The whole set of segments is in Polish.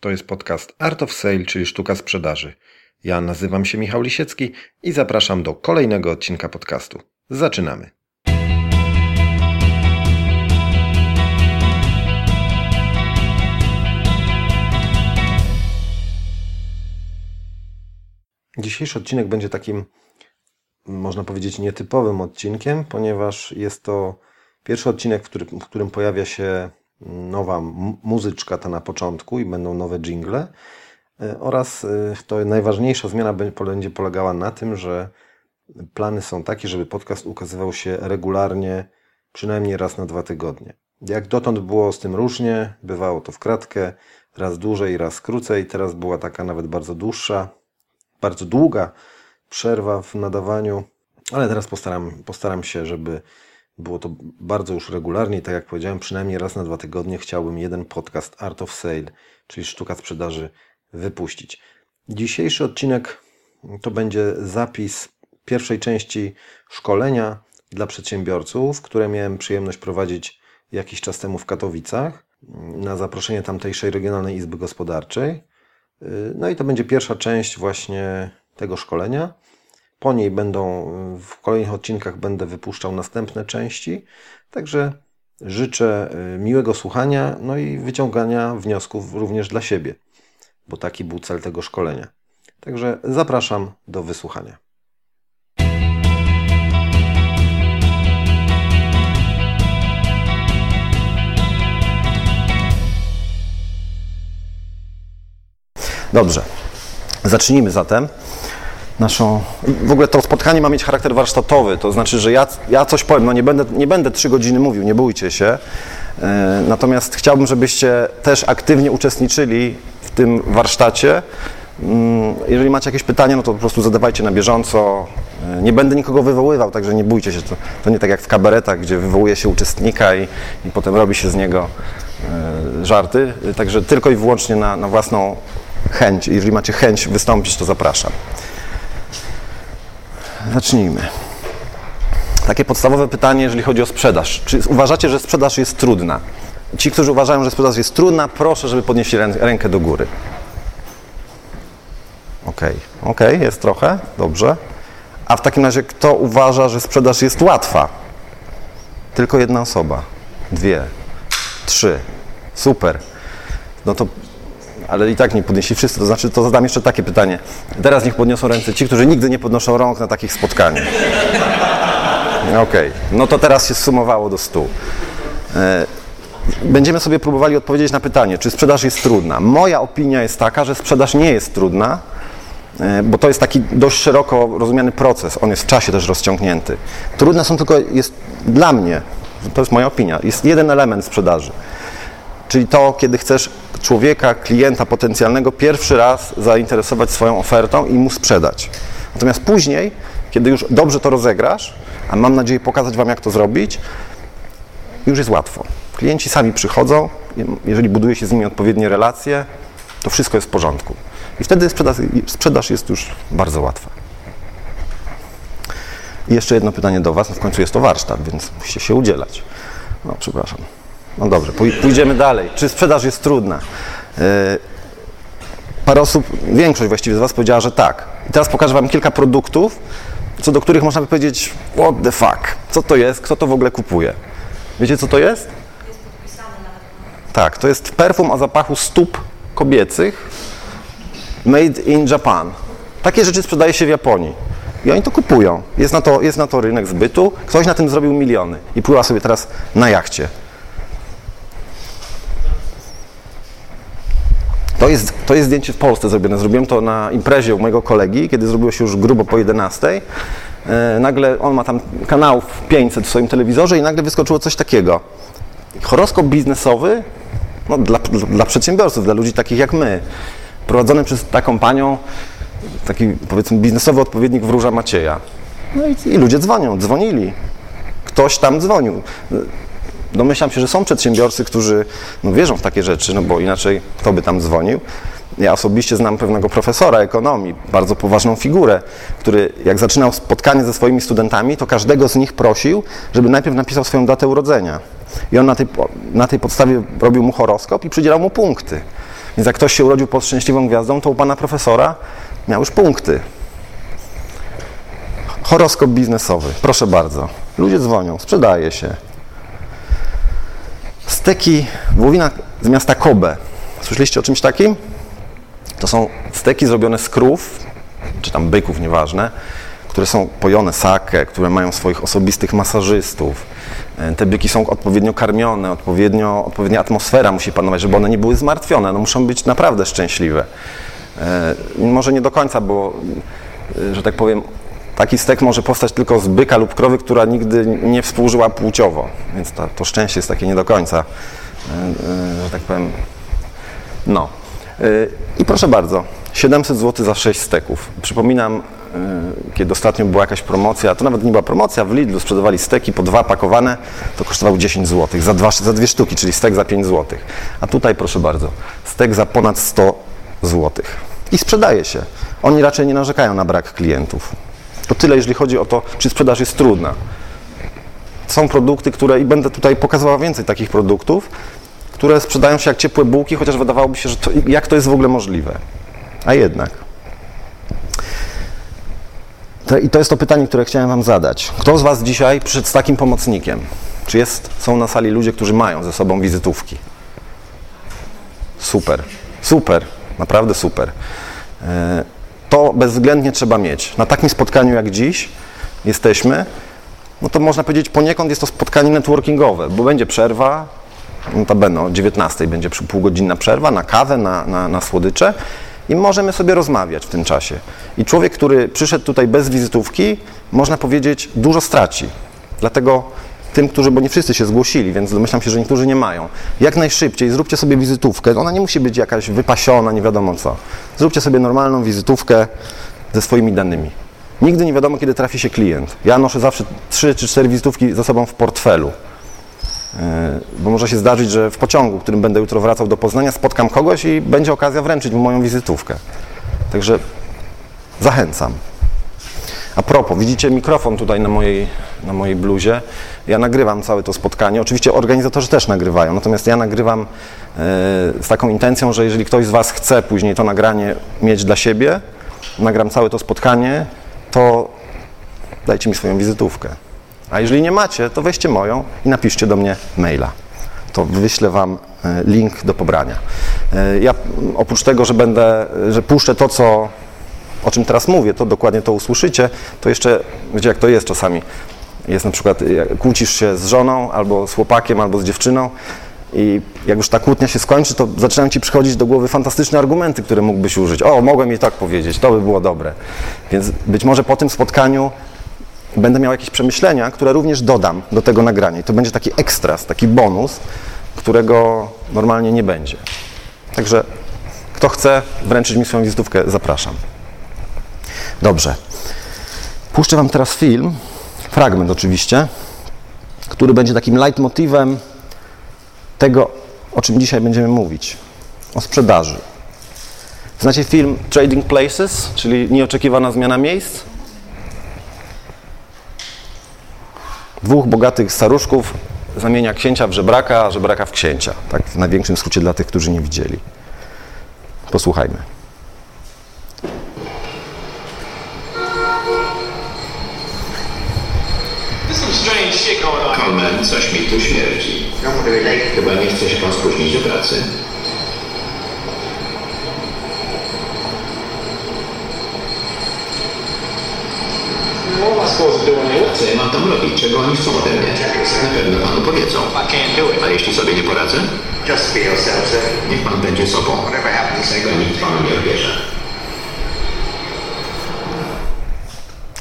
To jest podcast Art of Sale, czyli sztuka sprzedaży. Ja nazywam się Michał Lisiecki i zapraszam do kolejnego odcinka podcastu. Zaczynamy. Dzisiejszy odcinek będzie takim, można powiedzieć, nietypowym odcinkiem, ponieważ jest to pierwszy odcinek, w którym, w którym pojawia się nowa muzyczka ta na początku i będą nowe jingle. E, oraz e, to najważniejsza zmiana będzie polegała na tym, że plany są takie, żeby podcast ukazywał się regularnie, przynajmniej raz na dwa tygodnie. Jak dotąd było z tym różnie, bywało to w kratkę, raz dłużej, raz krócej. Teraz była taka nawet bardzo dłuższa, bardzo długa przerwa w nadawaniu, ale teraz postaram, postaram się, żeby było to bardzo już regularnie, tak jak powiedziałem, przynajmniej raz na dwa tygodnie chciałbym jeden podcast Art of Sale, czyli sztuka sprzedaży, wypuścić. Dzisiejszy odcinek to będzie zapis pierwszej części szkolenia dla przedsiębiorców, które miałem przyjemność prowadzić jakiś czas temu w Katowicach na zaproszenie tamtejszej Regionalnej Izby Gospodarczej. No i to będzie pierwsza część właśnie tego szkolenia. Po niej będą, w kolejnych odcinkach będę wypuszczał następne części. Także życzę y, miłego słuchania, no i wyciągania wniosków również dla siebie, bo taki był cel tego szkolenia. Także zapraszam do wysłuchania. Dobrze. Zacznijmy zatem naszą... W ogóle to spotkanie ma mieć charakter warsztatowy, to znaczy, że ja, ja coś powiem, no nie będę, nie będę trzy godziny mówił, nie bójcie się, e, natomiast chciałbym, żebyście też aktywnie uczestniczyli w tym warsztacie. Mm, jeżeli macie jakieś pytania, no to po prostu zadawajcie na bieżąco. E, nie będę nikogo wywoływał, także nie bójcie się. To, to nie tak jak w kabaretach, gdzie wywołuje się uczestnika i, i potem robi się z niego e, żarty. Także tylko i wyłącznie na, na własną chęć. Jeżeli macie chęć wystąpić, to zapraszam. Zacznijmy. Takie podstawowe pytanie, jeżeli chodzi o sprzedaż. Czy uważacie, że sprzedaż jest trudna? Ci, którzy uważają, że sprzedaż jest trudna, proszę, żeby podnieśli rękę do góry. Ok, ok, jest trochę, dobrze. A w takim razie, kto uważa, że sprzedaż jest łatwa? Tylko jedna osoba, dwie, trzy. Super. No to ale i tak nie podnieśli wszyscy. To znaczy, to zadam jeszcze takie pytanie. Teraz niech podniosą ręce ci, którzy nigdy nie podnoszą rąk na takich spotkaniach. Okej, okay. no to teraz się sumowało do stu. E, będziemy sobie próbowali odpowiedzieć na pytanie, czy sprzedaż jest trudna. Moja opinia jest taka, że sprzedaż nie jest trudna, e, bo to jest taki dość szeroko rozumiany proces. On jest w czasie też rozciągnięty. Trudne są tylko, jest dla mnie, to jest moja opinia, jest jeden element sprzedaży. Czyli to, kiedy chcesz człowieka, klienta potencjalnego pierwszy raz zainteresować swoją ofertą i mu sprzedać. Natomiast później, kiedy już dobrze to rozegrasz, a mam nadzieję pokazać Wam, jak to zrobić, już jest łatwo. Klienci sami przychodzą, jeżeli buduje się z nimi odpowiednie relacje, to wszystko jest w porządku. I wtedy sprzedaż, sprzedaż jest już bardzo łatwa. I jeszcze jedno pytanie do Was. No w końcu jest to warsztat, więc musicie się udzielać. No, przepraszam. No dobrze, pójdziemy dalej. Czy sprzedaż jest trudna? E, parę osób, większość właściwie z Was powiedziała, że tak. I teraz pokażę Wam kilka produktów, co do których można by powiedzieć, what the fuck, co to jest, kto to w ogóle kupuje. Wiecie, co to jest? Tak, to jest perfum o zapachu stóp kobiecych made in Japan. Takie rzeczy sprzedaje się w Japonii. I oni to kupują. Jest na to, jest na to rynek zbytu. Ktoś na tym zrobił miliony i pływa sobie teraz na jachcie. To jest, to jest zdjęcie w Polsce zrobione. Zrobiłem to na imprezie u mojego kolegi, kiedy zrobiło się już grubo po 11. E, nagle on ma tam kanałów 500 w swoim telewizorze i nagle wyskoczyło coś takiego. Horoskop biznesowy no, dla, dla, przedsiębiorców, dla ludzi takich jak my, prowadzony przez taką panią, taki powiedzmy biznesowy odpowiednik wróża Macieja. No i, i ludzie dzwonią, dzwonili. Ktoś tam dzwonił domyślam się, że są przedsiębiorcy, którzy no, wierzą w takie rzeczy, no bo inaczej kto by tam dzwonił. Ja osobiście znam pewnego profesora ekonomii, bardzo poważną figurę, który jak zaczynał spotkanie ze swoimi studentami, to każdego z nich prosił, żeby najpierw napisał swoją datę urodzenia. I on na tej, na tej podstawie robił mu horoskop i przydzielał mu punkty. Więc jak ktoś się urodził pod szczęśliwą gwiazdą, to u pana profesora miał już punkty. Horoskop biznesowy, proszę bardzo. Ludzie dzwonią, sprzedaje się. Steki wołowina z miasta Kobe. Słyszeliście o czymś takim? To są steki zrobione z krów, czy tam byków, nieważne, które są pojone sake, które mają swoich osobistych masażystów. E, te byki są odpowiednio karmione, odpowiednio, odpowiednia atmosfera musi panować, żeby one nie były zmartwione. No muszą być naprawdę szczęśliwe. E, może nie do końca, bo, e, że tak powiem, taki stek może powstać tylko z byka lub krowy, która nigdy nie współżyła płciowo, więc to, to szczęście jest takie nie do końca, że tak powiem, no. I proszę bardzo, 700 zł za 6 steków. Przypominam, kiedy ostatnio była jakaś promocja, to nawet nie była promocja, w Lidlu sprzedawali steki po dwa pakowane, to kosztowało 10 zł, za, dwa, za dwie sztuki, czyli stek za 5 zł. A tutaj proszę bardzo, stek za ponad 100 zł. I sprzedaje się. Oni raczej nie narzekają na brak klientów. To tyle, jeżeli chodzi o to, czy sprzedaż jest trudna. Są produkty, które, i będę tutaj pokazywała więcej takich produktów, które sprzedają się jak ciepłe bułki, chociaż wydawałoby się, że to, jak to jest w ogóle możliwe. A jednak. To, I to jest to pytanie, które chciałem Wam zadać. Kto z Was dzisiaj przyszedł z takim pomocnikiem? Czy jest, są na sali ludzie, którzy mają ze sobą wizytówki? Super, super, naprawdę super. E, to bezwzględnie trzeba mieć. Na takim spotkaniu jak dziś jesteśmy, no to można powiedzieć poniekąd jest to spotkanie networkingowe, bo będzie przerwa, notabene o 19 będzie półgodzinna przerwa na kawę, na, na, na słodycze i możemy sobie rozmawiać w tym czasie. I człowiek, który przyszedł tutaj bez wizytówki, można powiedzieć, dużo straci. Dlatego tym, którzy, bo nie wszyscy się zgłosili, więc domyślam się, że niektórzy nie mają. Jak najszybciej zróbcie sobie wizytówkę. Ona nie musi być jakaś wypasiona, nie wiadomo co. Zróbcie sobie normalną wizytówkę ze swoimi danymi. Nigdy nie wiadomo, kiedy trafi się klient. Ja noszę zawsze trzy czy cztery wizytówki ze sobą w portfelu. E, bo może się zdarzyć, że w pociągu, którym będę jutro wracał do Poznania, spotkam kogoś i będzie okazja wręczyć mu moją wizytówkę. Także zachęcam. A propos, widzicie mikrofon tutaj na mojej, na mojej bluzie. Ja nagrywam całe to spotkanie. Oczywiście organizatorzy też nagrywają, natomiast ja nagrywam e, z taką intencją, że jeżeli ktoś z Was chce później to nagranie mieć dla siebie, nagram całe to spotkanie, to dajcie mi swoją wizytówkę. A jeżeli nie macie, to weźcie moją i napiszcie do mnie maila. To wyślę Wam e, link do pobrania. E, ja oprócz tego, że będę, że puszczę to, co, o czym teraz mówię, to dokładnie to usłyszycie, to jeszcze, wiecie jak to jest czasami. Jest na przykład, kłócisz się z żoną, albo z chłopakiem, albo z dziewczyną i jak już ta kłótnia się skończy, to zaczynają Ci przychodzić do głowy fantastyczne argumenty, które mógłbyś użyć. O, mogłem jej tak powiedzieć, to by było dobre. Więc być może po tym spotkaniu będę miał jakieś przemyślenia, które również dodam do tego nagrania. I to będzie taki ekstras, taki bonus, którego normalnie nie będzie. Także kto chce wręczyć mi swoją wizytówkę, zapraszam. Dobrze. Puszczę Wam teraz film, fragment oczywiście, który będzie takim leitmotivem tego, o czym dzisiaj będziemy mówić. O sprzedaży. Znacie film Trading Places, czyli nieoczekiwana zmiana miejsc? Dwóch bogatych staruszków zamienia księcia w żebraka, a żebraka w księcia. Tak w największym skrócie dla tych, którzy nie widzieli. Posłuchajmy. Coleman, coś mi tu śmierdzi. Chyba nie chce się pan spóźnić do pracy. Co ja mam tam robić? Czego oni chcą ode mnie? Na pewno panu powiedzą. A jeśli sobie nie poradzę? Niech pan będzie sobą. Tego nikt panu nie odbierze.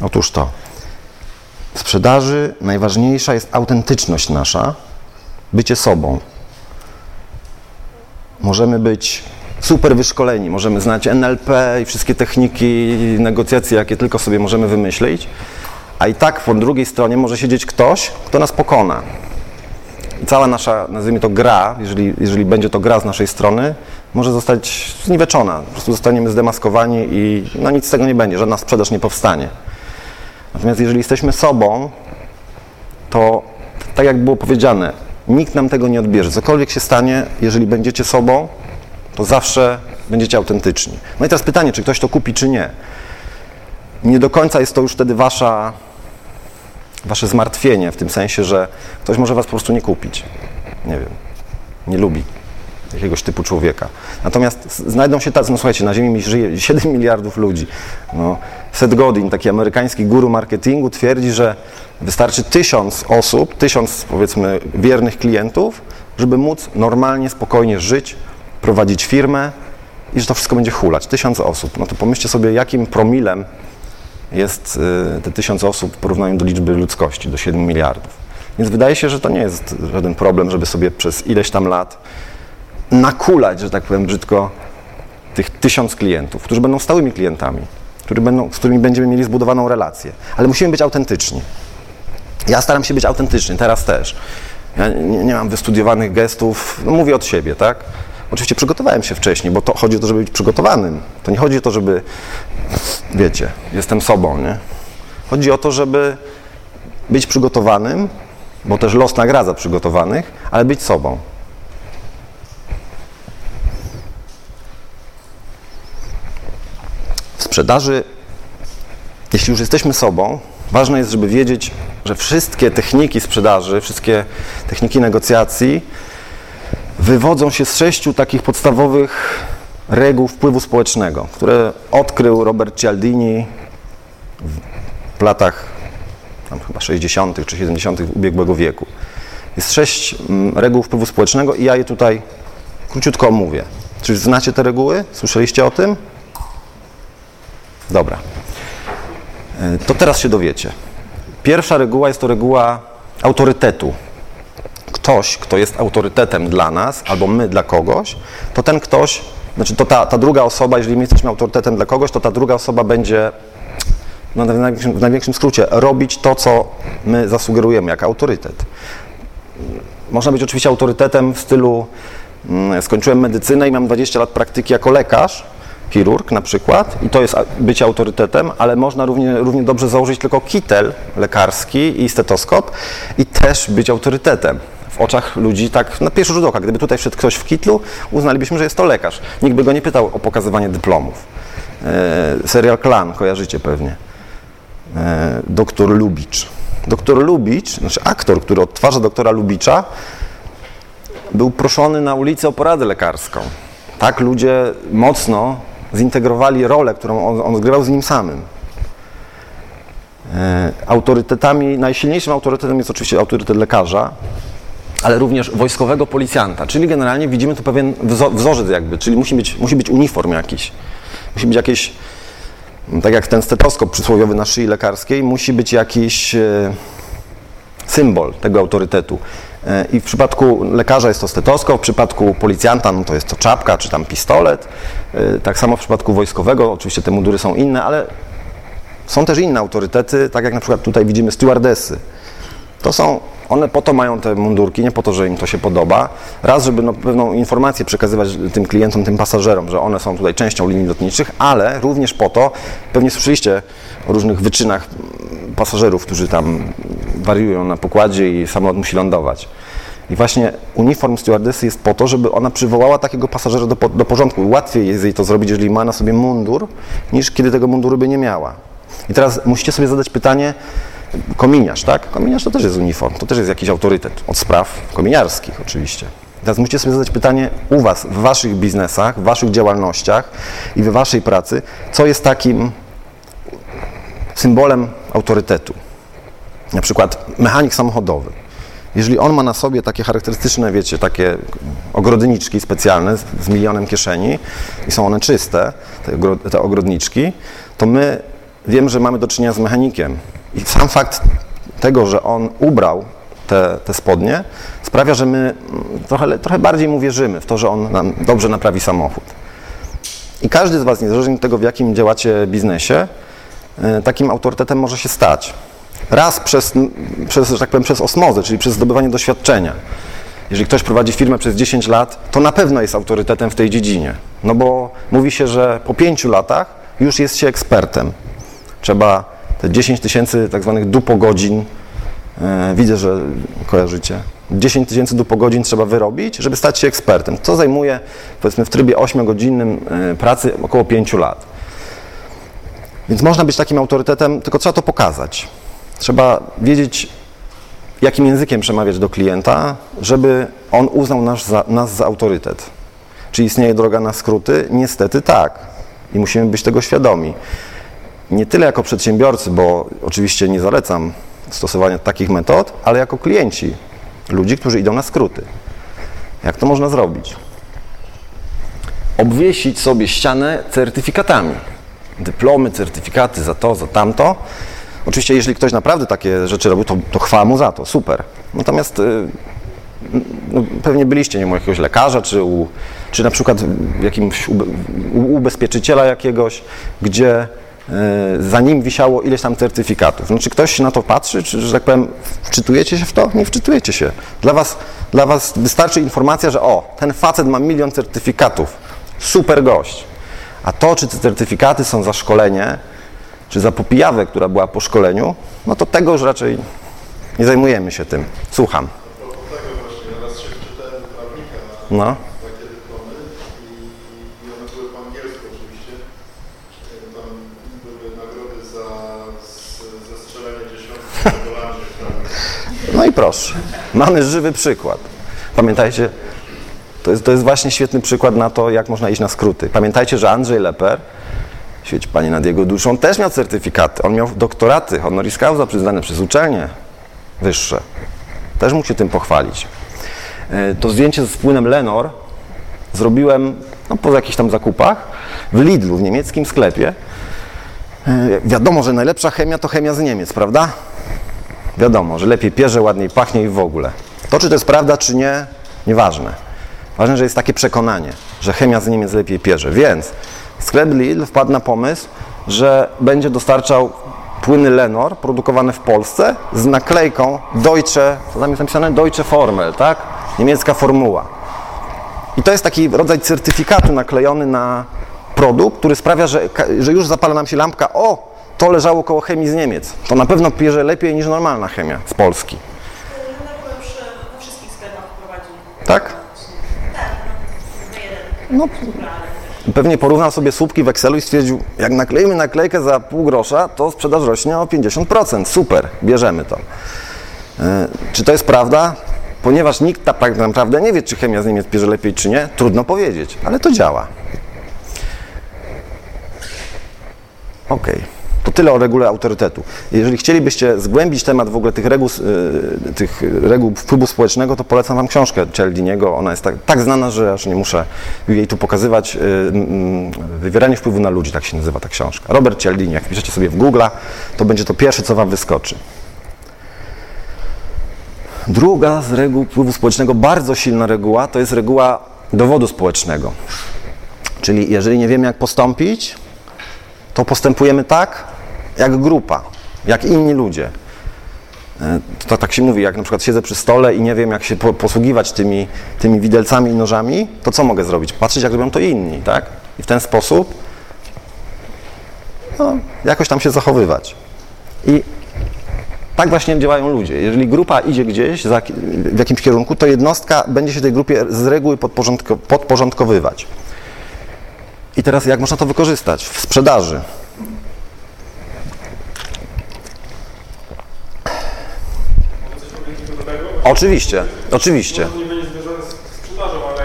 Otóż to. Sprzedaży najważniejsza jest autentyczność nasza, bycie sobą. Możemy być super wyszkoleni, możemy znać NLP i wszystkie techniki negocjacji, jakie tylko sobie możemy wymyślić, a i tak po drugiej stronie może siedzieć ktoś, kto nas pokona. I cała nasza, nazwijmy to gra, jeżeli, jeżeli będzie to gra z naszej strony, może zostać zniweczona. Po prostu zostaniemy zdemaskowani i no nic z tego nie będzie, żadna sprzedaż nie powstanie. Natomiast jeżeli jesteśmy sobą, to tak jak było powiedziane, nikt nam tego nie odbierze. Cokolwiek się stanie, jeżeli będziecie sobą, to zawsze będziecie autentyczni. No i teraz pytanie, czy ktoś to kupi, czy nie. Nie do końca jest to już wtedy wasza, wasze zmartwienie, w tym sensie, że ktoś może was po prostu nie kupić. Nie wiem, nie lubi jakiegoś typu człowieka. Natomiast znajdą się tacy, no słuchajcie, na Ziemi żyje 7 miliardów ludzi. No, Seth Godin, taki amerykański guru marketingu, twierdzi, że wystarczy tysiąc osób, tysiąc powiedzmy wiernych klientów, żeby móc normalnie, spokojnie żyć, prowadzić firmę i że to wszystko będzie hulać. Tysiąc osób. No to pomyślcie sobie, jakim promilem jest y, te tysiąc osób w porównaniu do liczby ludzkości, do 7 miliardów. Więc wydaje się, że to nie jest żaden problem, żeby sobie przez ileś tam lat nakulać, że tak powiem brzydko, tych tysiąc klientów, którzy będą stałymi klientami, którzy będą, z którymi będziemy mieli zbudowaną relację. Ale musimy być autentyczni. Ja staram się być autentyczny, teraz też. Ja nie, nie mam wystudiowanych gestów, no mówię od siebie, tak? Oczywiście przygotowałem się wcześniej, bo to chodzi o to, żeby być przygotowanym. To nie chodzi o to, żeby, wiecie, jestem sobą, nie? Chodzi o to, żeby być przygotowanym, bo też los nagradza przygotowanych, ale być sobą. Sprzedaży, jeśli już jesteśmy sobą, ważne jest, żeby wiedzieć, że wszystkie techniki sprzedaży, wszystkie techniki negocjacji wywodzą się z sześciu takich podstawowych reguł wpływu społecznego, które odkrył Robert Cialdini w latach tam chyba 60. czy 70. ubiegłego wieku. Jest sześć mm, reguł wpływu społecznego i ja je tutaj króciutko omówię. Czy znacie te reguły? Słyszeliście o tym? Dobra. E, To teraz się dowiecie. Pierwsza reguła jest to reguła autorytetu. Ktoś, kto jest autorytetem dla nas, albo my dla kogoś, to ten ktoś, znaczy to ta, ta druga osoba, jeżeli my jesteśmy autorytetem dla kogoś, to ta druga osoba będzie, no w, największym, w największym skrócie, robić to, co my zasugerujemy jako autorytet. Można być oczywiście autorytetem w stylu mm, skończyłem medycynę i mam 20 lat praktyki jako lekarz, chirurg na przykład i to jest bycie autorytetem, ale można równie, równie dobrze założyć tylko kitel lekarski i stetoskop i też być autorytetem. W oczach ludzi tak na pierwszy rzut oka. Gdyby tutaj wszedł ktoś w kitlu, uznalibyśmy, że jest to lekarz. Nikt by go nie pytał o pokazywanie dyplomów. E, serial Klan, kojarzycie pewnie. E, doktor Lubicz. Doktor Lubicz, znaczy aktor, który odtwarza doktora Lubicza, był proszony na ulicy o poradę lekarską. Tak ludzie mocno zintegrowali rolę, którą on, on z nim samym. E, autorytetami, najsilniejszym autorytetem jest oczywiście autorytet lekarza, ale również wojskowego policjanta, czyli generalnie widzimy tu pewien wzo- wzorzec jakby, czyli musi być, musi być uniform jakiś. Musi być jakieś, tak jak ten stetoskop przysłowiowy na szyi lekarskiej, musi być jakiś e, symbol tego autorytetu. E, I w przypadku lekarza jest to stetoskop, w przypadku policjanta no to jest to czapka czy tam pistolet. E, Tak samo w przypadku wojskowego, oczywiście te mundury są inne, ale są też inne autorytety, tak jak na przykład tutaj widzimy stewardesy. To są, one po to mają te mundurki, nie po to, że im to się podoba. Raz, żeby no, pewną informację przekazywać tym klientom, tym pasażerom, że one są tutaj częścią linii lotniczych, ale również po to, pewnie słyszeliście o różnych wyczynach pasażerów, którzy tam wariują na pokładzie i samolot musi lądować. I właśnie uniform stewardessy jest po to, żeby ona przywołała takiego pasażera do, do porządku. Łatwiej jest jej to zrobić, jeżeli ma na sobie mundur, niż kiedy tego munduru by nie miała. I teraz musicie sobie zadać pytanie, kominiarz, tak? Kominiarz to też jest uniform, to też jest jakiś autorytet od spraw kominiarskich oczywiście. Teraz musicie sobie zadać pytanie u Was, w Waszych biznesach, w Waszych działalnościach i w Waszej pracy, co jest takim symbolem autorytetu. Na przykład mechanik samochodowy. Jeżeli on ma na sobie takie charakterystyczne, wiecie, takie ogrodniczki specjalne z, z milionem kieszeni i są one czyste, te, te ogrodniczki, to my wiemy, że mamy do czynienia z mechanikiem. I sam fakt tego, że on ubrał te, te spodnie, sprawia, że my trochę, trochę bardziej mu wierzymy w to, że on nam dobrze naprawi samochód. I każdy z Was, niezależnie od tego, w jakim działacie biznesie, e, takim autorytetem może się stać. Raz przez, przez, że tak powiem, przez osmozę, czyli przez zdobywanie doświadczenia. Jeżeli ktoś prowadzi firmę przez 10 lat, to na pewno jest autorytetem w tej dziedzinie. No bo mówi się, że po 5 latach już jest się ekspertem. Trzeba te 10 tysięcy tak zwanych dupogodzin, e, widzę, że kojarzycie, 10 tysięcy dupogodzin trzeba wyrobić, żeby stać się ekspertem. To zajmuje, powiedzmy, w trybie 8-godzinnym e, pracy około 5 lat. Więc można być takim autorytetem, tylko trzeba to pokazać. Trzeba wiedzieć, jakim językiem przemawiać do klienta, żeby on uznał nas za, nas za autorytet. Czy istnieje droga na skróty? Niestety tak. I musimy być tego świadomi. Nie tyle jako przedsiębiorcy, bo oczywiście nie zalecam stosowania takich metod, ale jako klienci, ludzi, którzy idą na skróty. Jak to można zrobić? Obwiesić sobie ścianę certyfikatami. Dyplomy, certyfikaty za to, za tamto. Oczywiście, jeżeli ktoś naprawdę takie rzeczy robił, to, to chwała mu za to, super. Natomiast y, no, pewnie byliście nie wiem, u jakiegoś lekarza, czy, u, czy na przykład jakimś ube, u ubezpieczyciela jakiegoś, gdzie y, za nim wisiało ileś tam certyfikatów. No, czy ktoś na to patrzy, czy, że tak powiem, wczytujecie się w to? Nie wczytujecie się. Dla was, dla was wystarczy informacja, że o, ten facet ma milion certyfikatów, super gość. A to, czy te certyfikaty są za szkolenie, czy za popijawę, która była po szkoleniu, no to tego już raczej nie zajmujemy się tym. Słucham. No. No i proszę, mamy żywy przykład. Pamiętajcie, to jest, to jest właśnie świetny przykład na to, jak można iść na skróty. Pamiętajcie, że Andrzej Leper, świeć Pani nad jego duszą, też miał certyfikaty. On miał doktoraty honoris causa przyznane przez uczelnie wyższe. Też mógł się tym pochwalić. E, To zdjęcie z płynem Lenor zrobiłem no, po jakichś tam zakupach w Lidlu, w niemieckim sklepie. E, Wiadomo, że najlepsza chemia to chemia z Niemiec, prawda? Wiadomo, że lepiej pierze, ładniej pachnie i w ogóle. To, czy to jest prawda, czy nie, nieważne. Ważne, że jest takie przekonanie, że chemia z Niemiec lepiej pierze. Więc sklep Lidl wpadł na pomysł, że będzie dostarczał płyny Lenor produkowane w Polsce z naklejką Deutsche, co tam jest napisane? Deutsche Formel, tak? Niemiecka formuła. I to jest taki rodzaj certyfikatu naklejony na produkt, który sprawia, że, że już zapala nam się lampka, o, to leżało koło chemii z Niemiec. To na pewno pierze lepiej niż normalna chemia z Polski. Tak? Tak. No, pewnie porównał sobie słupki w Excelu i stwierdził, jak nakleimy naklejkę za pół grosza, to sprzedaż rośnie o 50%. Super, bierzemy to. E, Czy to jest prawda? Ponieważ nikt tak naprawdę nie wie, czy chemia z Niemiec bierze lepiej, czy nie, trudno powiedzieć, ale to działa. Okej, to tyle o regule autorytetu. Jeżeli chcielibyście zgłębić temat w ogóle tych reguł, y, tych reguł wpływu społecznego, to polecam Wam książkę Cialdiniego. Ona jest tak, tak znana, że aż nie muszę jej tu pokazywać. Y, Wywieranie wpływu na ludzi, tak się nazywa ta książka. Robert Cialdini, jak piszecie sobie w Google, to będzie to pierwsze, co Wam wyskoczy. Druga z reguł wpływu społecznego, bardzo silna reguła, to jest reguła dowodu społecznego. Czyli jeżeli nie wiemy, jak postąpić, to postępujemy tak, jak grupa, jak inni ludzie. E, To tak się mówi, jak na przykład siedzę przy stole i nie wiem, jak się po, posługiwać tymi, tymi widelcami i nożami, to co mogę zrobić? Patrzeć, jak robią to inni, tak? I w ten sposób no, jakoś tam się zachowywać. I tak właśnie działają ludzie. Jeżeli grupa idzie gdzieś za, w jakimś kierunku, to jednostka będzie się tej grupie z reguły podporządko, podporządkowywać. I teraz jak można to wykorzystać? W sprzedaży. Mogę coś powiedzieć do tego? Oczywiście, oczywiście. To nie będzie związane z sprzedażą, ale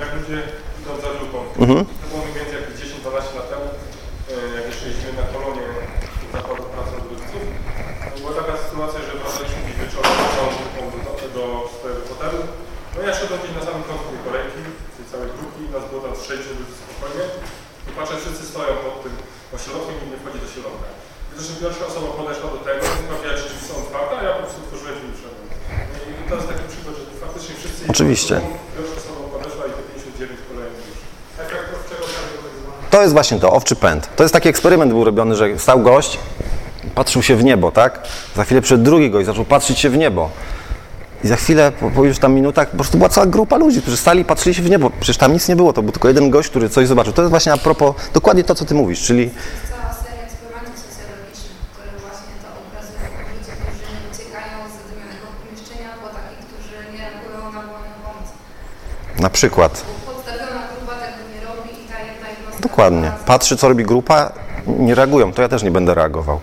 jak ludzie idą za grupą. Mhm. To było mniej więcej jakieś 10-12 lat temu, e, jak jeszcze jeździłem na kolonie zakładów pracy. No, była taka sytuacja, że wracaliśmy gdzieś wieczorem całą grupą do, do swojego hotelu. No ja szedłem gdzieś na samym końcu tej kolejki, tej całej grupy, nas było tam 6 ludzi spokojnie. I patrzę, wszyscy stoją pod tym ośrodkiem i nie wchodzi do środka. Że pierwsza osoba podeszła do tego, sprawdziła, czy drzwi są otwarte, a ja po prostu otworzyłem drzwi i wszedłem. I to jest taki przykład, że faktycznie wszyscy... Oczywiście. Pierwsza osoba podeszła i te 59 kolejnych już. Efekt owczego tak zwany. To jest właśnie to, owczy pęd. To jest taki eksperyment był robiony, że stał gość, patrzył się w niebo, tak? Za chwilę przyszedł drugi gość, zaczął patrzeć się w niebo. I za chwilę, po, po już tam minutach, po prostu była cała grupa ludzi, którzy stali i patrzyli się w niebo. Przecież tam nic nie było, to był tylko jeden gość, który coś zobaczył. To jest właśnie a propos, dokładnie to, co ty mówisz, czyli Cała seria eksperymentów socjologicznych, które właśnie to obrazują ludzie, którzy uciekają z zadymionego pomieszczenia, po takich, którzy Na przykład. Podstawiona grupa tego nie robi i ta jedna jednostka... Dokładnie. Patrzy, co robi grupa, nie reagują, to ja też nie będę reagował.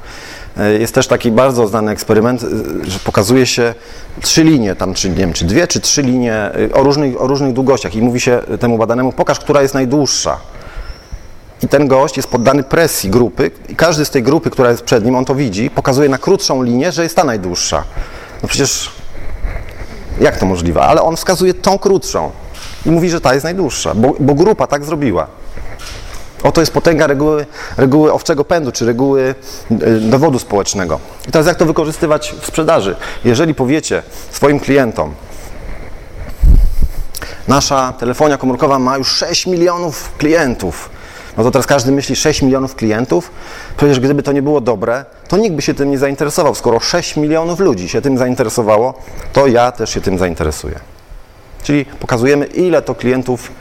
E, Jest też taki bardzo znany eksperyment, e, że pokazuje się trzy linie, tam, czy, nie wiem, czy dwie, czy trzy linie e, o różnych, o różnych długościach i mówi się temu badanemu, pokaż, która jest najdłuższa. I ten gość jest poddany presji grupy i każdy z tej grupy, która jest przed nim, on to widzi, pokazuje na krótszą linię, że jest ta najdłuższa. No przecież jak to możliwe? Ale on wskazuje tą krótszą i mówi, że ta jest najdłuższa, bo, bo grupa tak zrobiła. Oto jest potęga reguły, reguły owczego pędu, czy reguły y, dowodu społecznego. I teraz jak to wykorzystywać w sprzedaży? Jeżeli powiecie swoim klientom, nasza telefonia komórkowa ma już 6 milionów klientów, no to teraz każdy myśli 6 milionów klientów. Przecież gdyby to nie było dobre, to nikt by się tym nie zainteresował. Skoro 6 milionów ludzi się tym zainteresowało, to ja też się tym zainteresuję. Czyli pokazujemy, ile to klientów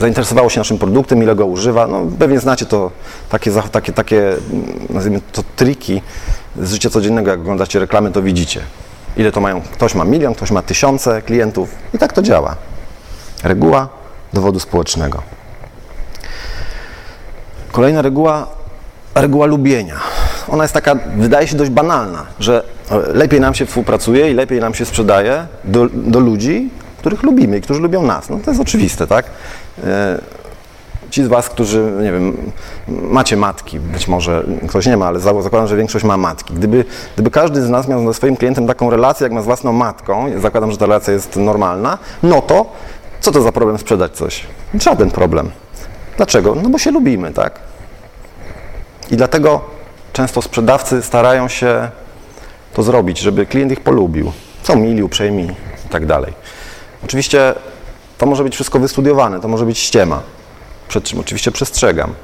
zainteresowało się naszym produktem, ile go używa. No, pewnie znacie to takie, takie, takie mm, nazwijmy to triki z życia codziennego. Jak oglądacie reklamy, to widzicie. Ile to mają. Ktoś ma milion, ktoś ma tysiące klientów i tak to działa. Reguła dowodu społecznego. Kolejna reguła, reguła lubienia. Ona jest taka, wydaje się dość banalna, że lepiej nam się współpracuje i lepiej nam się sprzedaje do, do ludzi, których lubimy i którzy lubią nas. No to jest oczywiste, tak? E, Ci z Was, którzy, nie wiem, macie matki, być może ktoś nie ma, ale za- zakładam, że większość ma matki. Gdyby, gdyby każdy z nas miał ze swoim klientem taką relację, jak ma z własną matką, zakładam, że ta relacja jest normalna, no to co to za problem sprzedać coś? Żaden problem. Dlaczego? No bo się lubimy, tak? I dlatego często sprzedawcy starają się to zrobić, żeby klient ich polubił. Są mili, uprzejmi i tak dalej. Oczywiście to może być wszystko wystudiowane, to może być ściema. Przed czym oczywiście przestrzegam.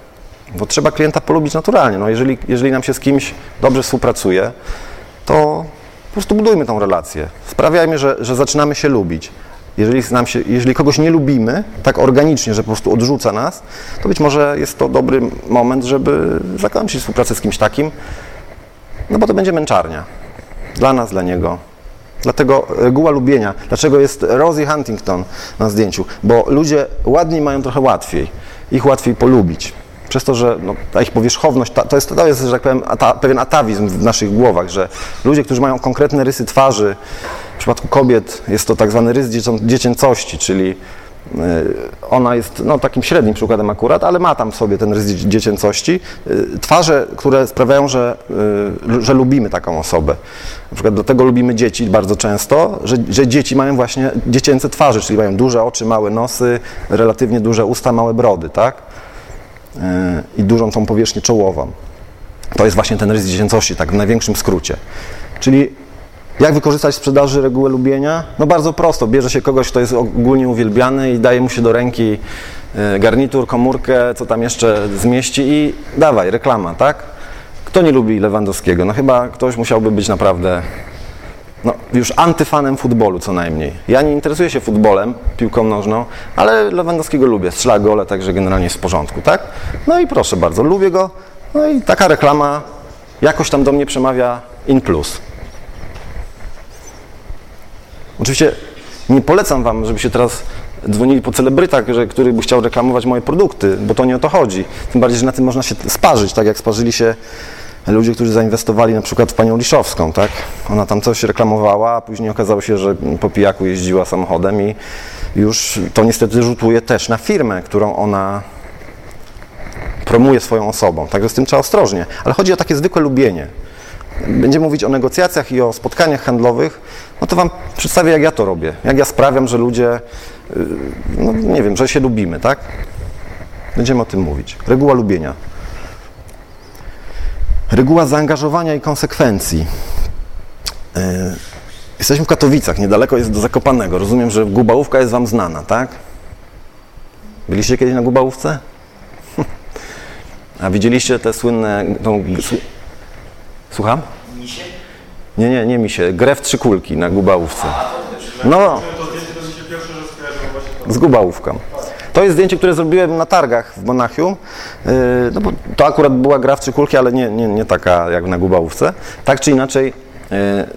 Bo trzeba klienta polubić naturalnie. No jeżeli, jeżeli nam się z kimś dobrze współpracuje, to po prostu budujmy tą relację. Sprawiajmy, że, że zaczynamy się lubić. Jeżeli, nam się, jeżeli kogoś nie lubimy, tak organicznie, że po prostu odrzuca nas, to być może jest to dobry moment, żeby zakończyć współpracę z kimś takim, no bo to będzie męczarnia. Dla nas, dla niego. Dlatego reguła lubienia. Dlaczego jest Rosie Huntington na zdjęciu? Bo ludzie ładni mają trochę łatwiej. Ich łatwiej polubić. Przez to, że no, ta ich powierzchowność, ta, to, jest, to jest, że tak powiem, ata, pewien atawizm w naszych głowach, że ludzie, którzy mają konkretne rysy twarzy, w przypadku kobiet jest to tak zwany rys dziecię, dziecięcości, czyli ona jest no, takim średnim przykładem akurat, ale ma tam w sobie ten rys dzie- dziecięcości. Y, Twarze, które sprawiają, że, y, że lubimy taką osobę. Na przykład dlatego lubimy dzieci bardzo często, że, że dzieci mają właśnie dziecięce twarze, czyli mają duże oczy, małe nosy, relatywnie duże usta, małe brody, tak? I dużą tą powierzchnię czołową. To jest właśnie ten rys dziecięcości, tak w największym skrócie. Czyli jak wykorzystać w sprzedaży regułę lubienia? No bardzo prosto. Bierze się kogoś, kto jest ogólnie uwielbiany i daje mu się do ręki e, garnitur, komórkę, co tam jeszcze zmieści i dawaj, reklama, tak? Kto nie lubi Lewandowskiego? No chyba ktoś musiałby być naprawdę no, już antyfanem futbolu co najmniej. Ja nie interesuję się futbolem, piłką nożną, ale Lewandowskiego lubię, strzela gole, także generalnie jest w porządku, tak? No i proszę bardzo, lubię go, no i taka reklama jakoś tam do mnie przemawia in plus. Oczywiście nie polecam Wam, żebyście teraz dzwonili po celebrytach, że, który by chciał reklamować moje produkty, bo to nie o to chodzi. Tym bardziej, że na tym można się sparzyć, tak jak sparzyli się ludzie, którzy zainwestowali na przykład w panią Liszowską, tak? Ona tam coś reklamowała, a później okazało się, że po pijaku jeździła samochodem i już to niestety rzutuje też na firmę, którą ona promuje swoją osobą. Także z tym trzeba ostrożnie. Ale chodzi o takie zwykłe lubienie. Będziemy mówić o negocjacjach i o spotkaniach handlowych, no to Wam przedstawię, jak ja to robię. Jak ja sprawiam, że ludzie, yy, no nie wiem, że się lubimy, tak? Będziemy o tym mówić. Reguła lubienia. Reguła zaangażowania i konsekwencji. Yy, Jesteśmy w Katowicach, niedaleko jest do Zakopanego. Rozumiem, że Gubałówka jest Wam znana, tak? Byliście kiedyś na Gubałówce? A widzieliście te słynne... Tą, sł- Słucham? Nie, nie, nie misie. Grę w trzy kulki na Gubałówce. No, z Gubałówką. To jest zdjęcie, które zrobiłem na targach w Monachium. Yy, No bo to akurat była gra w trzy kulki, ale nie, nie, nie taka jak na Gubałówce. Tak czy inaczej,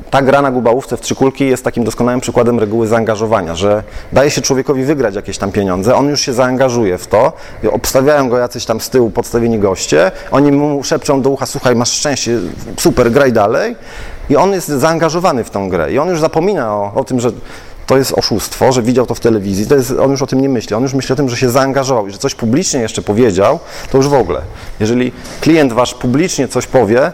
Ta gra na gubałówce w trzykulki jest takim doskonałym przykładem reguły zaangażowania, że daje się człowiekowi wygrać jakieś tam pieniądze, on już się zaangażuje w to, obstawiają go jacyś tam z tyłu podstawieni goście, oni mu szepczą do ucha, słuchaj, masz szczęście, super, graj dalej. I on jest zaangażowany w tą grę. I on już zapomina o, o tym, że to jest oszustwo, że widział to w telewizji, to jest, on już o tym nie myśli, on już myśli o tym, że się zaangażował i że coś publicznie jeszcze powiedział, to już w ogóle. Jeżeli klient wasz publicznie coś powie e,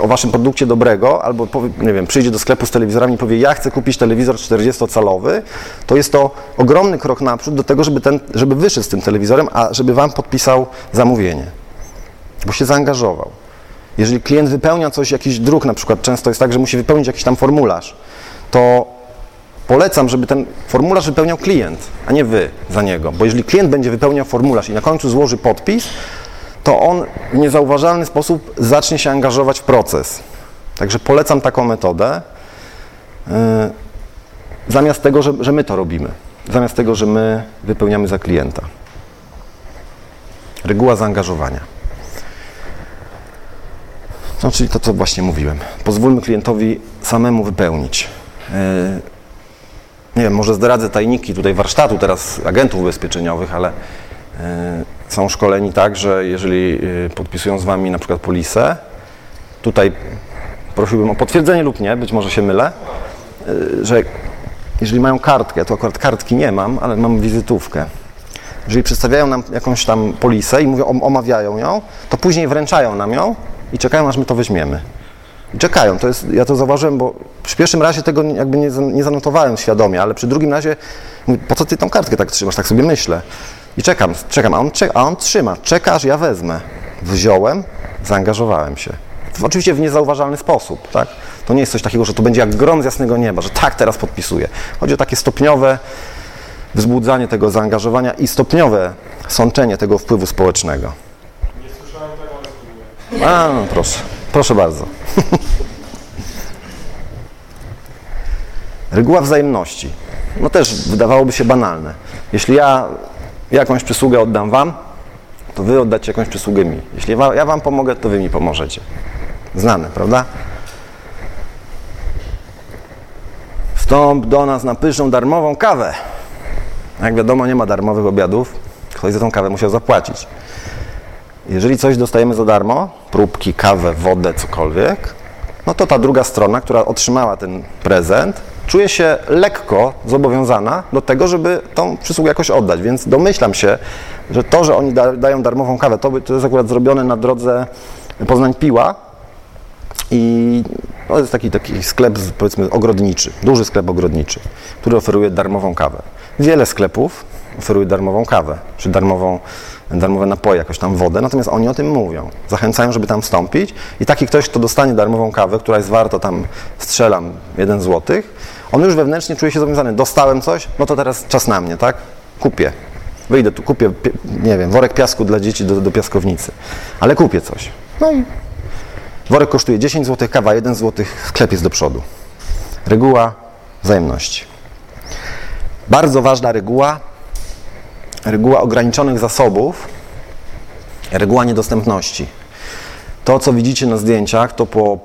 o waszym produkcie dobrego, albo powie, nie wiem, przyjdzie do sklepu z telewizorami i powie, ja chcę kupić telewizor 40-calowy, to jest to ogromny krok naprzód do tego, żeby, ten, żeby wyszedł z tym telewizorem, a żeby wam podpisał zamówienie, bo się zaangażował. Jeżeli klient wypełnia coś, jakiś druk na przykład, często jest tak, że musi wypełnić jakiś tam formularz, to polecam, żeby ten formularz wypełniał klient, a nie wy za niego. Bo jeżeli klient będzie wypełniał formularz i na końcu złoży podpis, to on w niezauważalny sposób zacznie się angażować w proces. Także polecam taką metodę, yy, zamiast tego, że, że my to robimy. Zamiast tego, że my wypełniamy za klienta. Reguła zaangażowania. No, czyli to, co właśnie mówiłem. Pozwólmy klientowi samemu wypełnić. Yy, nie wiem, może zdradzę tajniki tutaj warsztatu teraz agentów ubezpieczeniowych, ale y, są szkoleni tak, że jeżeli y, podpisują z Wami na przykład polisę, tutaj prosiłbym o potwierdzenie lub nie, być może się mylę, y, że jeżeli mają kartkę, tu akurat kartki nie mam, ale mam wizytówkę, jeżeli przedstawiają nam jakąś tam polisę i mówią, omawiają ją, to później wręczają nam ją i czekają, aż my to weźmiemy. I czekają. To jest, ja to zauważyłem, bo przy pierwszym razie tego jakby nie, nie zanotowałem świadomie, ale przy drugim razie mówię, po co ty tą kartkę tak trzymasz? Tak sobie myślę. I czekam, czekam, a on, a on trzyma, czeka aż ja wezmę. Wziąłem, zaangażowałem się. Oczywiście w niezauważalny sposób, tak? To nie jest coś takiego, że to będzie jak grom z jasnego nieba, że tak teraz podpisuję. Chodzi o takie stopniowe wzbudzanie tego zaangażowania i stopniowe sączenie tego wpływu społecznego. Nie słyszałem tego, ale. A, no proszę, proszę bardzo. Reguła wzajemności. No też wydawałoby się banalne. Jeśli ja jakąś przysługę oddam Wam, to Wy oddacie jakąś przysługę mi. Jeśli ja Wam pomogę, to Wy mi pomożecie. Znane, prawda? Wstąp do nas na pyszną, darmową kawę. Jak wiadomo, nie ma darmowych obiadów. Ktoś za tą kawę musiał zapłacić. Jeżeli coś dostajemy za darmo, próbki, kawę, wodę, cokolwiek, no to ta druga strona, która otrzymała ten prezent, czuje się lekko zobowiązana do tego, żeby tą przysługę jakoś oddać. Więc domyślam się, że to, że oni da, dają darmową kawę, to, to jest akurat zrobione na drodze Poznań-Piła i to jest taki, taki sklep, powiedzmy, ogrodniczy, duży sklep ogrodniczy, który oferuje darmową kawę. Wiele sklepów oferuje darmową kawę, czy darmową, darmowe napoje, jakoś tam wodę, natomiast oni o tym mówią. Zachęcają, żeby tam wstąpić i taki ktoś, kto dostanie darmową kawę, która jest warta tam, strzelam, jeden złotych, on już wewnętrznie czuje się zobowiązany. Dostałem coś, no to teraz czas na mnie, tak? Kupię. Wyjdę tu, kupię, pi- nie wiem, worek piasku dla dzieci do, do piaskownicy, ale kupię coś. No i Worek kosztuje 10 zł, kawa 1 zł, sklep jest do przodu. Reguła wzajemności. Bardzo ważna reguła, reguła ograniczonych zasobów, reguła niedostępności. To, co widzicie na zdjęciach, to po,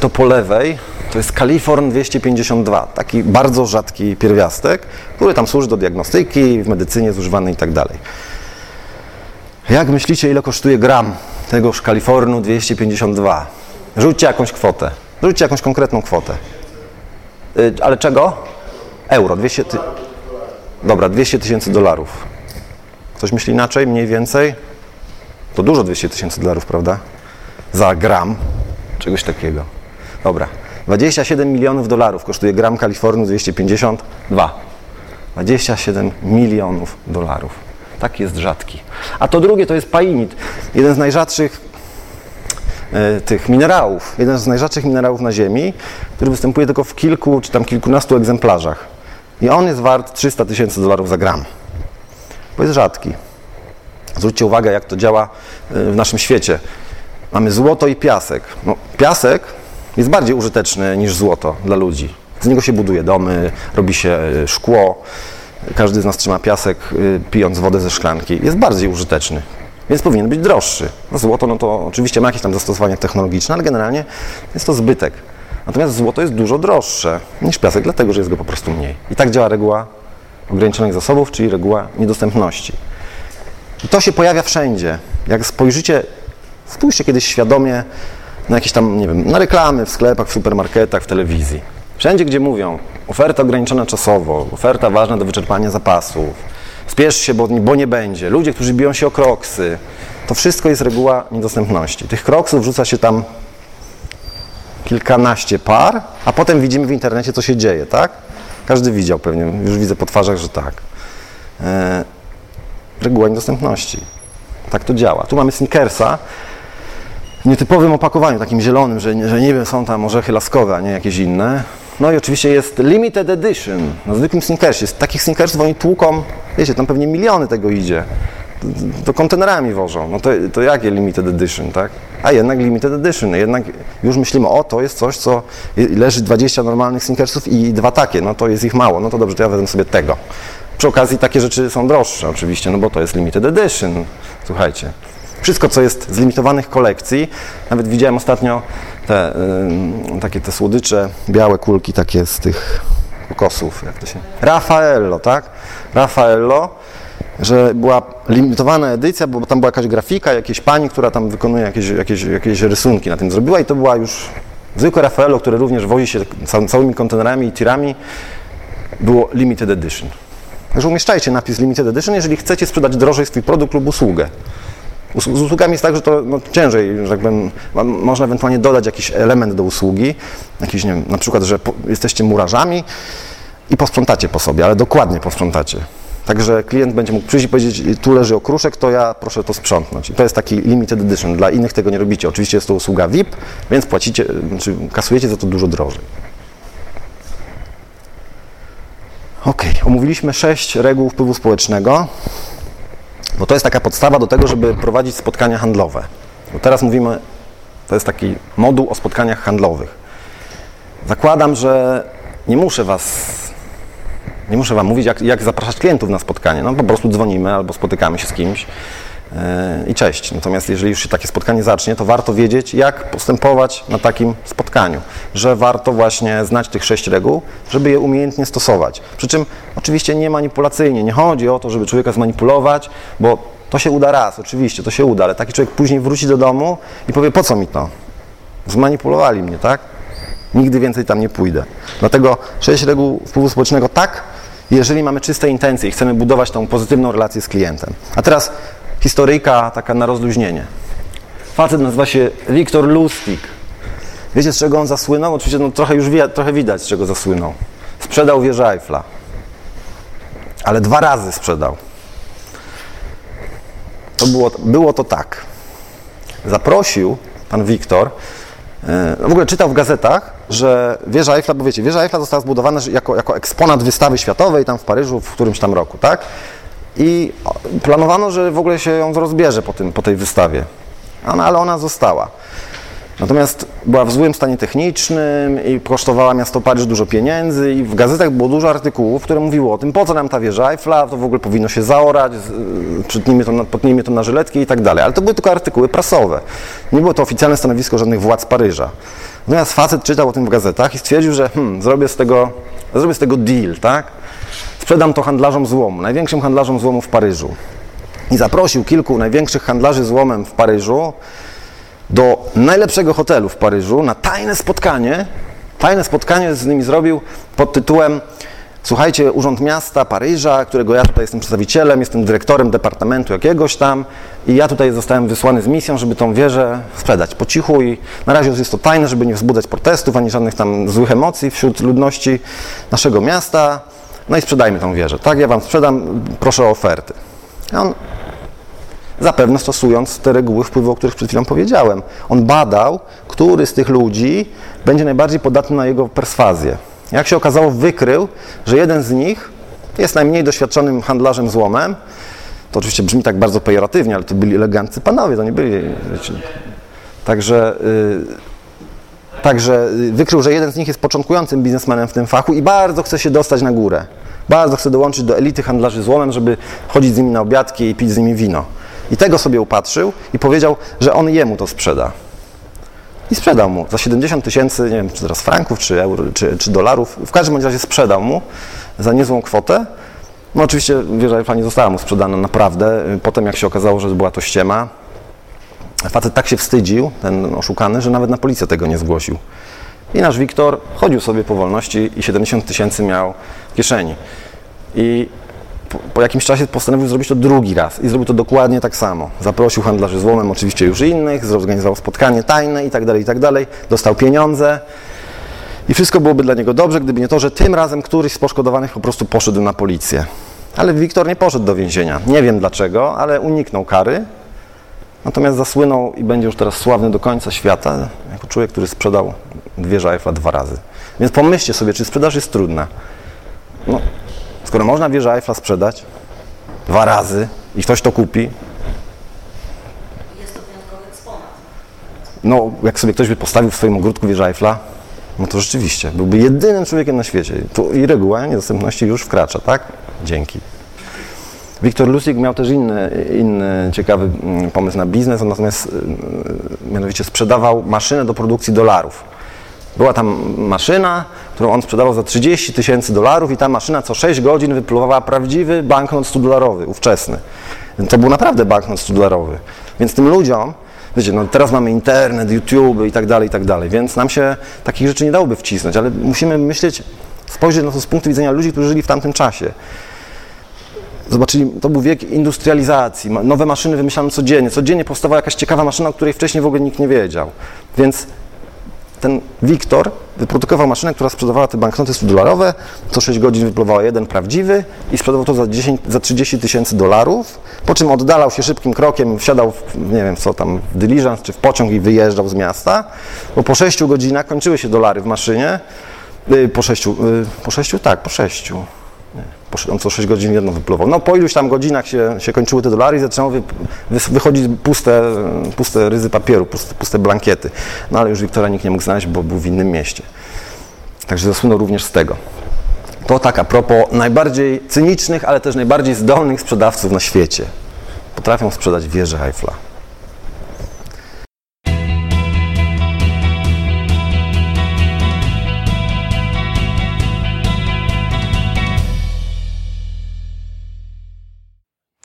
to po lewej, to jest Californ 252, taki bardzo rzadki pierwiastek, który tam służy do diagnostyki, w medycynie jest używany i tak. Jak myślicie, ile kosztuje gram tegoż Kalifornu 252? Rzućcie jakąś kwotę. Rzućcie jakąś konkretną kwotę. Y, ale czego? Euro. 200 ty... Dobra, 200 tysięcy dolarów. Ktoś myśli inaczej, mniej więcej? To dużo 200 tysięcy dolarów, prawda? Za gram czegoś takiego. Dobra. 27 milionów dolarów kosztuje gram Kalifornu 252. 27 milionów dolarów. Tak jest rzadki. A to drugie to jest painit. Jeden z najrzadszych e, tych minerałów. Jeden z najrzadszych minerałów na Ziemi, który występuje tylko w kilku czy tam kilkunastu egzemplarzach. I on jest wart 300 tysięcy dolarów za gram. Bo jest rzadki. Zwróćcie uwagę, jak to działa e, w naszym świecie. Mamy złoto i piasek. No, piasek jest bardziej użyteczny niż złoto dla ludzi. Z niego się buduje domy, robi się e, szkło. Każdy z nas trzyma piasek, y, pijąc wodę ze szklanki. Jest bardziej użyteczny, więc powinien być droższy. No złoto, no to oczywiście ma jakieś tam zastosowania technologiczne, ale generalnie jest to zbytek. Natomiast złoto jest dużo droższe niż piasek, dlatego że jest go po prostu mniej. I tak działa reguła ograniczonych zasobów, czyli reguła niedostępności. I to się pojawia wszędzie. Jak spojrzycie, spójrzcie kiedyś świadomie na jakieś tam, nie wiem, na reklamy w sklepach, w supermarketach, w telewizji. Wszędzie, gdzie mówią, oferta ograniczona czasowo, oferta ważna do wyczerpania zapasów, spiesz się, bo, bo nie będzie, ludzie, którzy biją się o kroksy, to wszystko jest reguła niedostępności. Tych kroksów wrzuca się tam kilkanaście par, a potem widzimy w internecie, co się dzieje, tak? Każdy widział pewnie, już widzę po twarzach, że tak. E, reguła niedostępności. Tak to działa. Tu mamy Snickersa nietypowym opakowaniu, takim zielonym, że, że nie wiem, są tam orzechy laskowe, a nie jakieś inne. No i oczywiście jest limited edition na zwykłym Snickersie. Takich Snickersów oni tłuką, wiecie, tam pewnie miliony tego idzie. To kontenerami wożą. No to, to jakie limited edition, tak? A jednak limited edition. Jednak już myślimy, o to jest coś, co leży 20 normalnych Snickersów i dwa takie. No to jest ich mało. No to dobrze, to ja wezmę sobie tego. Przy okazji takie rzeczy są droższe oczywiście, no bo to jest limited edition. Słuchajcie. Wszystko, co jest z limitowanych kolekcji, nawet widziałem ostatnio te, y, takie te słodycze, białe kulki takie z tych kokosów, jak to się... Raffaello, tak? Raffaello, że była limitowana edycja, bo tam była jakaś grafika, jakieś pani, która tam wykonuje jakieś, jakieś, jakieś rysunki na tym zrobiła i to była już zwykłe Raffaello, które również wozi się całymi kontenerami i tirami, było limited edition. Także umieszczajcie napis limited edition, jeżeli chcecie sprzedać drożej swój produkt lub usługę. Z usługami jest tak, że to no, ciężej, że tak powiem, można ewentualnie dodać jakiś element do usługi, jakiś, nie wiem, na przykład, że jesteście murarzami i posprzątacie po sobie, ale dokładnie posprzątacie. Także klient będzie mógł przyjść i powiedzieć, tu leży okruszek, to ja proszę to sprzątnąć. I to jest taki limited edition. Dla innych tego nie robicie. Oczywiście jest to usługa VIP, więc płacicie, czy kasujecie za to dużo drożej. Ok, omówiliśmy sześć reguł wpływu społecznego, bo to jest taka podstawa do tego, żeby prowadzić spotkania handlowe. Bo teraz mówimy, to jest taki moduł o spotkaniach handlowych. Zakładam, że nie muszę Was, nie muszę Wam mówić, jak, jak zapraszać klientów na spotkanie. No po prostu dzwonimy albo spotykamy się z kimś i cześć. Natomiast jeżeli już się takie spotkanie zacznie, to warto wiedzieć, jak postępować na takim spotkaniu, że warto właśnie znać tych sześć reguł, żeby je umiejętnie stosować. Przy czym oczywiście nie manipulacyjnie, nie chodzi o to, żeby człowieka zmanipulować, bo to się uda raz, oczywiście, to się uda, ale taki człowiek później wróci do domu i powie, po co mi to? Zmanipulowali mnie, tak? Nigdy więcej tam nie pójdę. Dlatego sześć reguł wpływu społecznego tak, jeżeli mamy czyste intencje i chcemy budować tą pozytywną relację z klientem. A teraz historyjka taka na rozluźnienie. Facet nazywa się Wiktor Lustig. Wiecie, z czego on zasłynął? Oczywiście no, trochę już trochę widać, z czego zasłynął. Sprzedał wieżę Eiffla. Ale dwa razy sprzedał. To było, było to tak. Zaprosił pan Wiktor, e, w ogóle czytał w gazetach, że wieża Eiffla, bo wiecie, wieża Eiffla została zbudowana jako, jako eksponat wystawy światowej tam w Paryżu w którymś tam roku, tak? I planowano, że w ogóle się ją rozbierze po, tym, po tej wystawie. Ale ona została. Natomiast była w złym stanie technicznym i kosztowała miasto Paryż dużo pieniędzy i w gazetach było dużo artykułów, które mówiło o tym, po co nam ta wieża Eiffla, to w ogóle powinno się zaorać, przytnijmy to, potnijmy to na żyletki i tak dalej. Ale to były tylko artykuły prasowe. Nie było to oficjalne stanowisko żadnych władz Paryża. Natomiast facet czytał o tym w gazetach i stwierdził, że hmm, zrobię, z tego, zrobię z tego deal, tak? Sprzedam to handlarzom złomu, największym handlarzom złomu w Paryżu. I zaprosił kilku największych handlarzy złomem w Paryżu do najlepszego hotelu w Paryżu na tajne spotkanie. Tajne spotkanie z nimi zrobił pod tytułem Słuchajcie, Urząd Miasta Paryża, którego ja tutaj jestem przedstawicielem, jestem dyrektorem departamentu jakiegoś tam i ja tutaj zostałem wysłany z misją, żeby tą wieżę sprzedać po cichu i na razie jest to tajne, żeby nie wzbudzać protestów ani żadnych tam złych emocji wśród ludności naszego miasta. No i sprzedajmy tą wieżę. Tak, ja wam sprzedam, proszę o oferty. I on zapewne stosując te reguły wpływu, o których przed chwilą powiedziałem. On badał, który z tych ludzi będzie najbardziej podatny na jego perswazję. Jak się okazało, wykrył, że jeden z nich jest najmniej doświadczonym handlarzem złomem. To oczywiście brzmi tak bardzo pejoratywnie, ale to byli eleganccy panowie, to nie byli. Wiecie. Także, yy, także wykrył, że jeden z nich jest początkującym biznesmenem w tym fachu i bardzo chce się dostać na górę. Bardzo chce dołączyć do elity handlarzy złomem, żeby chodzić z nimi na obiadki i pić z nimi wino. I tego sobie upatrzył i powiedział, że on jemu to sprzeda. i sprzedał mu za 70 tysięcy, nie wiem, czy teraz franków, czy euro, czy, czy dolarów. W każdym razie sprzedał mu za niezłą kwotę. No oczywiście wieża Eiffla nie została mu sprzedana naprawdę. Potem jak się okazało, że była to ściema, facet tak się wstydził, ten oszukany, że nawet na policję tego nie zgłosił. I nasz Wiktor chodził sobie po wolności i 70 tysięcy miał w kieszeni. I po, po jakimś czasie postanowił zrobić to drugi raz i zrobił to dokładnie tak samo. Zaprosił handlarzy złomem, oczywiście już innych, zorganizował spotkanie tajne i tak dalej, i tak dalej. Dostał pieniądze i wszystko byłoby dla niego dobrze, gdyby nie to, że tym razem któryś z poszkodowanych po prostu poszedł na policję. Ale Wiktor nie poszedł do więzienia. Nie wiem dlaczego, ale uniknął kary. Natomiast zasłynął i będzie już teraz sławny do końca świata jako człowiek, który sprzedał wieżę Eiffla dwa razy. Więc pomyślcie sobie, czy sprzedaż jest trudna. No, skoro można wieżę Eiffla sprzedać dwa razy i ktoś to kupi, Jest to wyjątkowy eksponat. no jak sobie ktoś by postawił w swoim ogródku wieżę Eiffla, no to rzeczywiście byłby jedynym człowiekiem na świecie. Tu i reguła niedostępności już wkracza, tak? Dzięki. Wiktor Lustig miał też inny, inny ciekawy mm, pomysł na biznes, natomiast y, mianowicie sprzedawał maszynę do produkcji dolarów. Była tam maszyna, którą on sprzedawał za 30 tysięcy dolarów i ta maszyna co 6 godzin wypluwała prawdziwy banknot 100-dolarowy, ówczesny. To był naprawdę banknot 100-dolarowy. Więc tym ludziom, wiecie, no teraz mamy internet, YouTube i tak dalej, i tak dalej, więc nam się takich rzeczy nie dałoby wcisnąć, ale musimy myśleć, spojrzeć na to z punktu widzenia ludzi, którzy żyli w tamtym czasie. Zobaczyli, to był wiek industrializacji, nowe maszyny wymyślano codziennie, codziennie powstawała jakaś ciekawa maszyna, o której wcześniej w ogóle nikt nie wiedział. Więc ten Wiktor wyprodukował maszynę, która sprzedawała te banknoty 100-dolarowe, co 6 godzin wypluwała jeden prawdziwy i sprzedawał to za, 10, za 30 tysięcy dolarów, po czym oddalał się szybkim krokiem, wsiadał w, nie wiem co tam, w dyliżans czy w pociąg i wyjeżdżał z miasta, bo po 6 godzinach kończyły się dolary w maszynie, Y, po 6, po 6 tak, po 6. On co 6 godzin jedno wypluwał. No po iluś tam godzinach się, się kończyły te dolary i zaczęło wy, wy, wychodzić puste, puste ryzy papieru, puste, puste blankiety. No ale już Wiktora nikt nie mógł znaleźć, bo był w innym mieście. Także zasłynął również z tego. To tak a propos najbardziej cynicznych, ale też najbardziej zdolnych sprzedawców na świecie. Potrafią sprzedać wieżę Eiffla.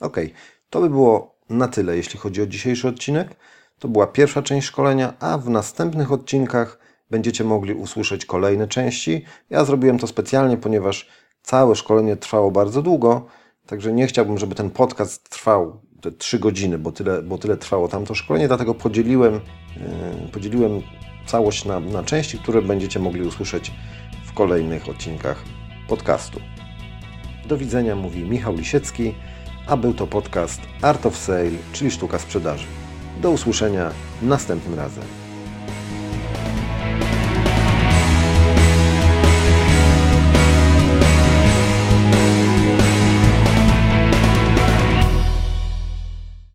Okej, to by było na tyle, jeśli chodzi o dzisiejszy odcinek. To była pierwsza część szkolenia, a w następnych odcinkach będziecie mogli usłyszeć kolejne części. Ja zrobiłem to specjalnie, ponieważ całe szkolenie trwało bardzo długo, także nie chciałbym, żeby ten podcast trwał te 3 godziny, bo tyle, bo tyle trwało tamto szkolenie, dlatego podzieliłem, yy, podzieliłem całość na, na części, które będziecie mogli usłyszeć w kolejnych odcinkach podcastu. Do widzenia mówi Michał Lisiecki, a był to podcast Art of Sale, czyli sztuka sprzedaży. Do usłyszenia następnym razem.